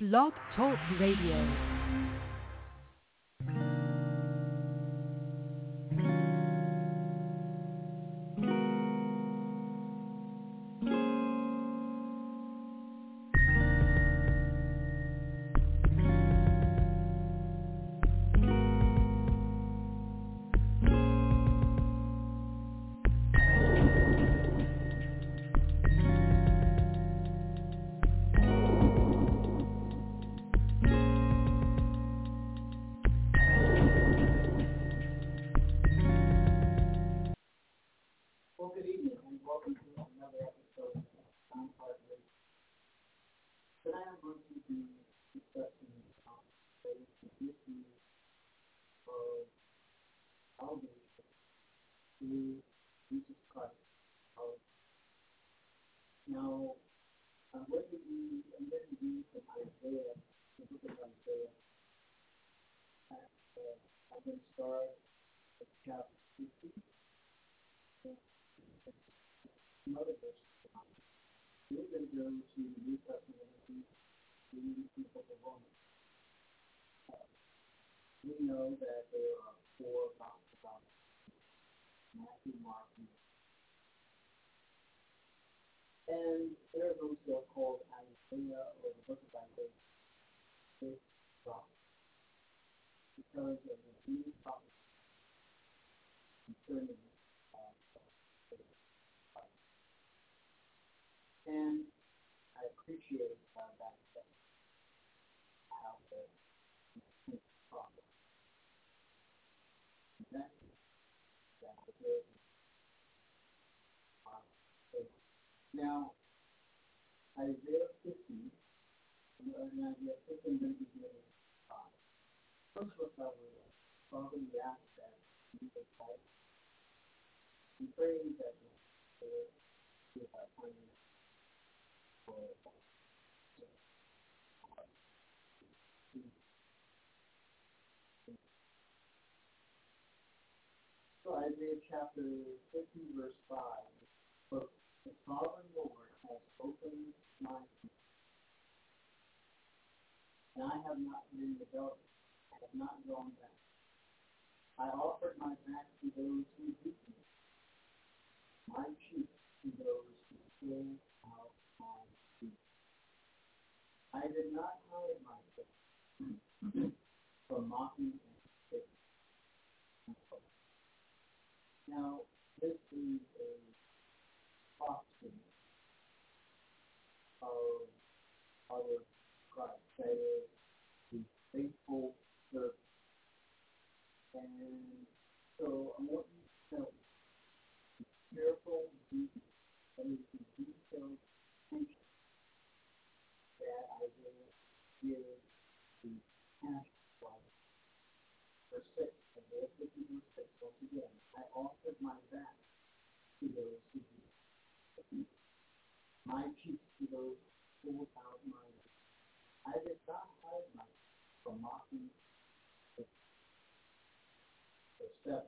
Blog Talk Radio. Now, I'm going to be, I'm going to read from Isaiah, the book of Isaiah. And, uh, I'm going to start at chapter 50 another verse. We're going to go to the New Testament and read the book of Romans. Uh, we know that there are four gospel Matthew, Mark, and there who are called Isaiah or the book of Isaiah. Because of the new prophet concerning uh, and I appreciate uh, that, that how the prophet that that the good uh, now Isaiah 50 and Isaiah 50 and then begin uh, first what I would probably ask that would type and pray that the Spirit will have time so Isaiah chapter 50, verse 5. For the sovereign Lord has opened my eyes, and I have not been rebellious, I have not gone back. I offered my back to those who beat me, my cheek to those who pulled out my feet. I did not hide myself from mocking and spitting. Now, this is a prophecy of our Christ, that is, the faithful servant. And so I want you to know the careful duty, that is the detailed attention that Isaiah gives the passion life. Verse 6, Isaiah 50, verse 6, once again, I offered my back to those who beat my cheeks to those who pulled out my I did not hide myself from mocking Verse 7,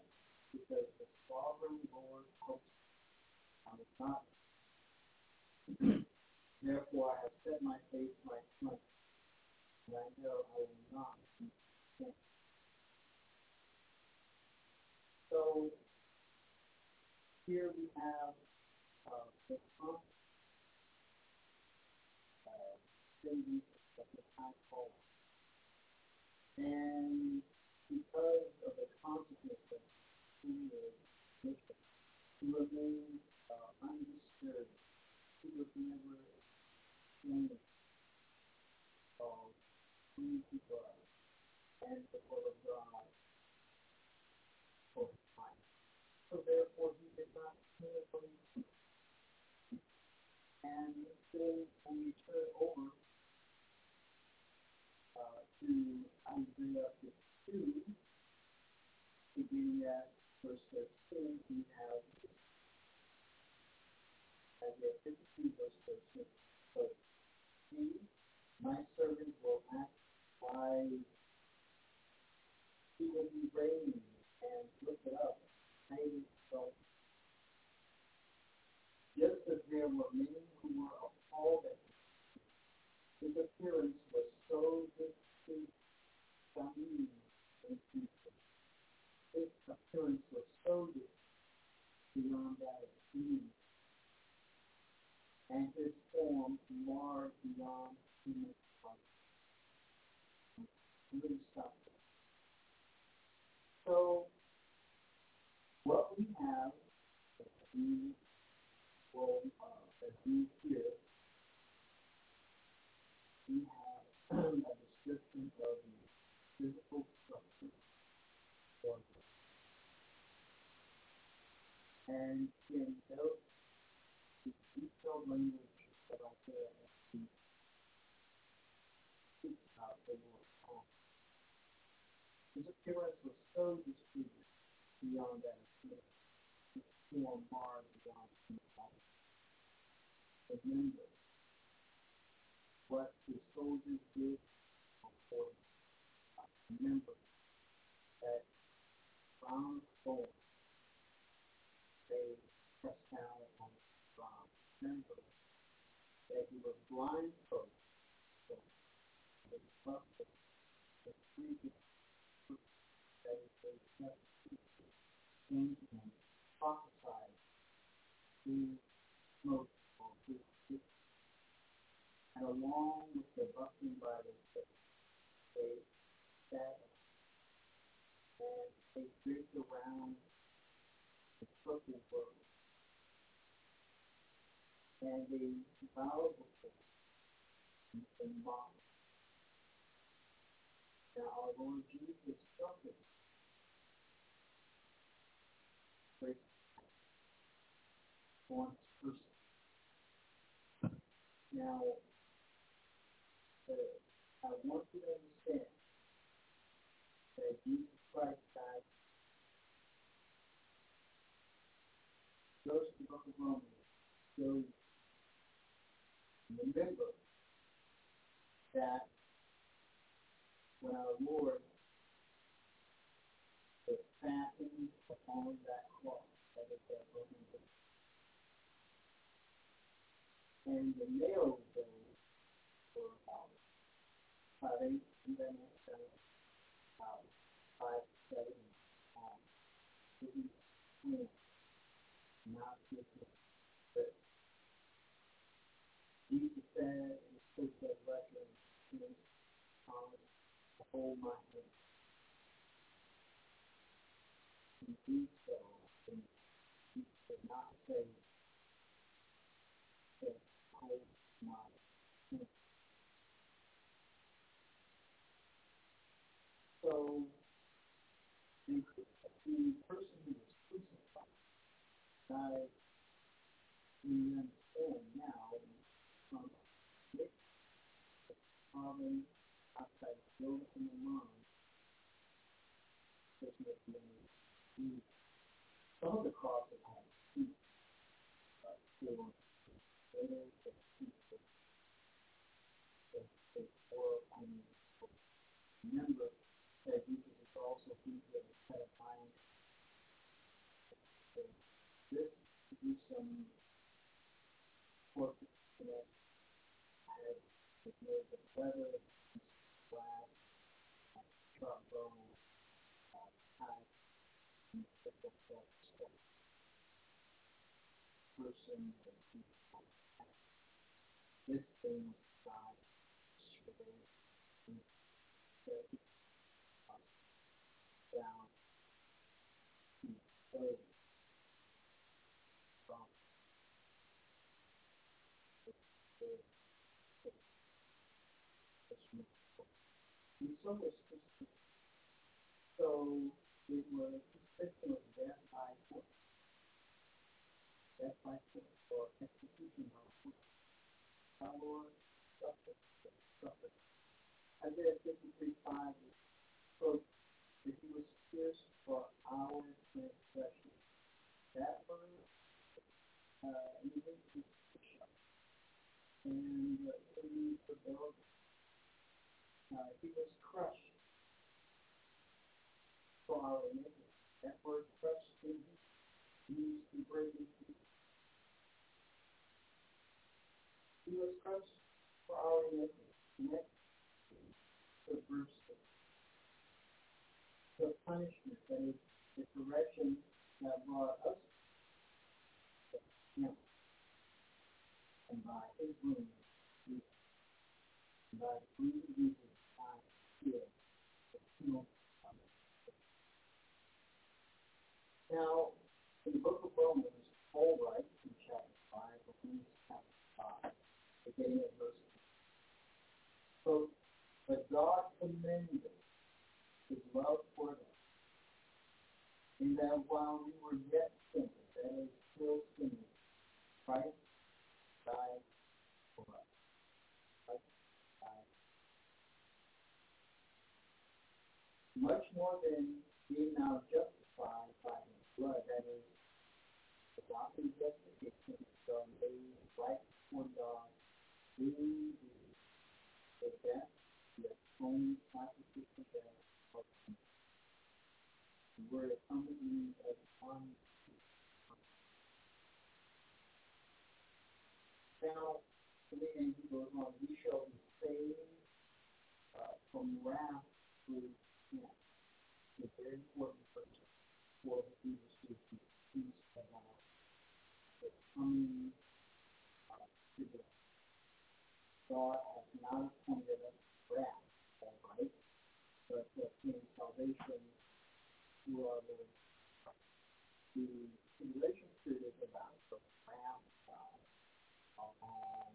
because the sovereign Lord hosts I was not Therefore I have my face like flint, and I know I will not be. So here we have uh, the uh, of the. And because of the of who is he remains uh, undisturbed. He was never of who he was and the will of God for his life. So therefore he did not. And then when we turn over uh, to Isaiah 52, beginning at verse 13, we have Isaiah 52, verse 13. So, he, my servant, will act why he would be raised and look it up. Maybe so. Just as there were who were appalled at his appearance was so distinct from. His appearance was so beyond that and his form far beyond human stop it. So, what we have as we will, as we hear, we have a description of the physical structure of and in those detailed language that I hear as we speak about the Lord calm. His appearance was so disfigured beyond that his form marred beyond. Remember what the soldiers did for. Remember that round hole they pressed down on ground. Remember that he was blindfolded. So the buffet, the that him, prophesied through feet. And along with the buffeting by the they sat they draped around the purple bird. And they bowed before and mocked. Now our Lord Jesus suffered his person. Now, uh, I want you to understand that Jesus Christ died. Goes to the of Romans. So remember that when our Lord was fastened upon that cross, that is that Roman book, and the nails those were about five eight, even about five seven, um, maybe ten, not fifty. But Jesus said in the book of record, Thomas, hold my hand. And do so, and he did not say, that hold my hand. So, the, the person who was crucified died, we understand now, from this common outside built in the mind, may be any some of the crosses have feet, for better the feet that that they were on remember that Jesus is also feet that are set of mind. So this do some work that had was made of leather, glass, sharp bone, uh, tie, and different stuff. Person this thing God set down to from And so was so it was consistent with death by force. Death by force or execution by force. Our Lord suffered, suffered. Isaiah 53 5 spoke that he was pierced for our transgression. That word, uh, even and uh, for those, uh, he was crushed for our iniquity. That word crushed in used to break his He was crushed for our iniquity. Next, the verse the punishment, that is, the correction that brought us And by his wounds, by through Jesus, I heal the penal Now, in the book of Romans, Paul writes in chapter 5, Romans chapter 5, beginning at verse 2. So, but God commended his love for us, in that while we were yet sinners, that is, still sinners, Christ died for us. Christ died. Much more than being now justified by his blood, that is, adopting justification from made right before God through the, the death, the atoning sacrificial death of Jesus. The word accompanied as one Now, then he goes on, we shall be saved uh, from wrath through very important verse for the to be peace about the coming uh, to the God has not appointed us wrath, all right, but uh, in salvation through our Lord. The tribulation period is about the wrath of God on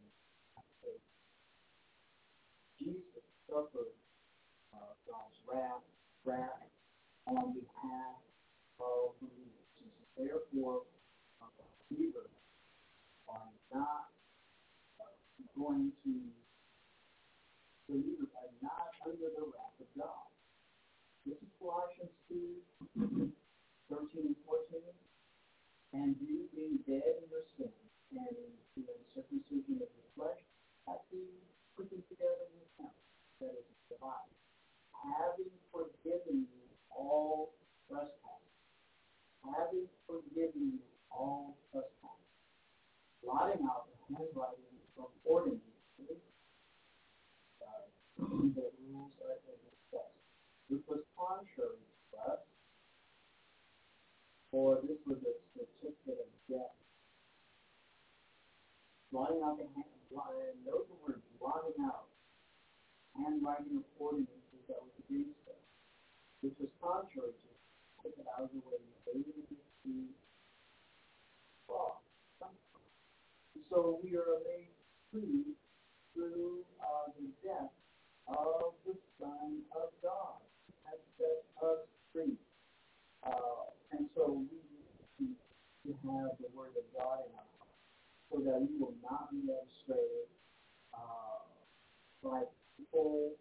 Jesus suffered uh, God's wrath, wrath on behalf of believers. Therefore, uh, believers are not going to, believers are not under the wrath of God. This is Colossians 2, 13 and 14. And you being dead in your sins and in the circumcision of your flesh, have been put together with him, that is divine, having forgiven you all trespasses, having forgiven you all trespasses, blotting out the handwriting from ordinances, the rules of the discussed, which was contrary to us, for this was a certificate of death. Blotting out the hand, blotting, note the word blotting out, handwriting of ordinances that was against us, which was contrary to the way, to. So we are made free through uh, the death of the Son of God. That set us free. Uh, and so we need to have the Word of God in our heart so that we will not be led astray uh, by people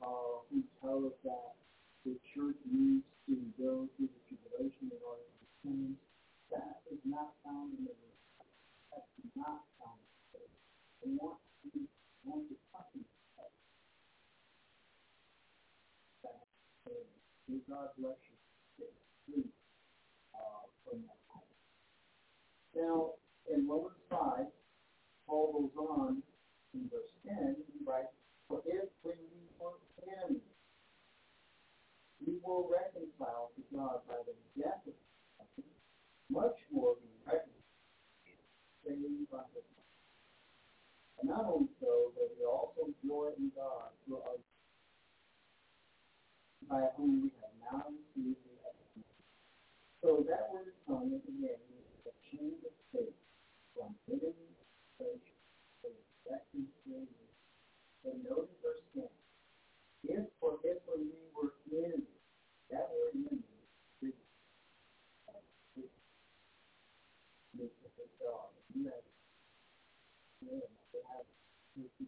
uh, who tell us that the church needs to go through the tribulation in order to be cleansed. That is not found in the Word. That's not found in the Word. We want to, want to talk about that. May God bless you. Uh, from that. Now, in Romans 5, Paul goes on in verse 10, he writes, For if when we were enemies, we were reconciled to God by the death of Christ, much more we reconciled, saved by his And not only so, but we also joy in God through our by whom we have now received the excellence. So that word tongue again is a change of state from hidden to reconciliation. And notice verse 10. If for if when we were enemies, that word enemy is dog. You have have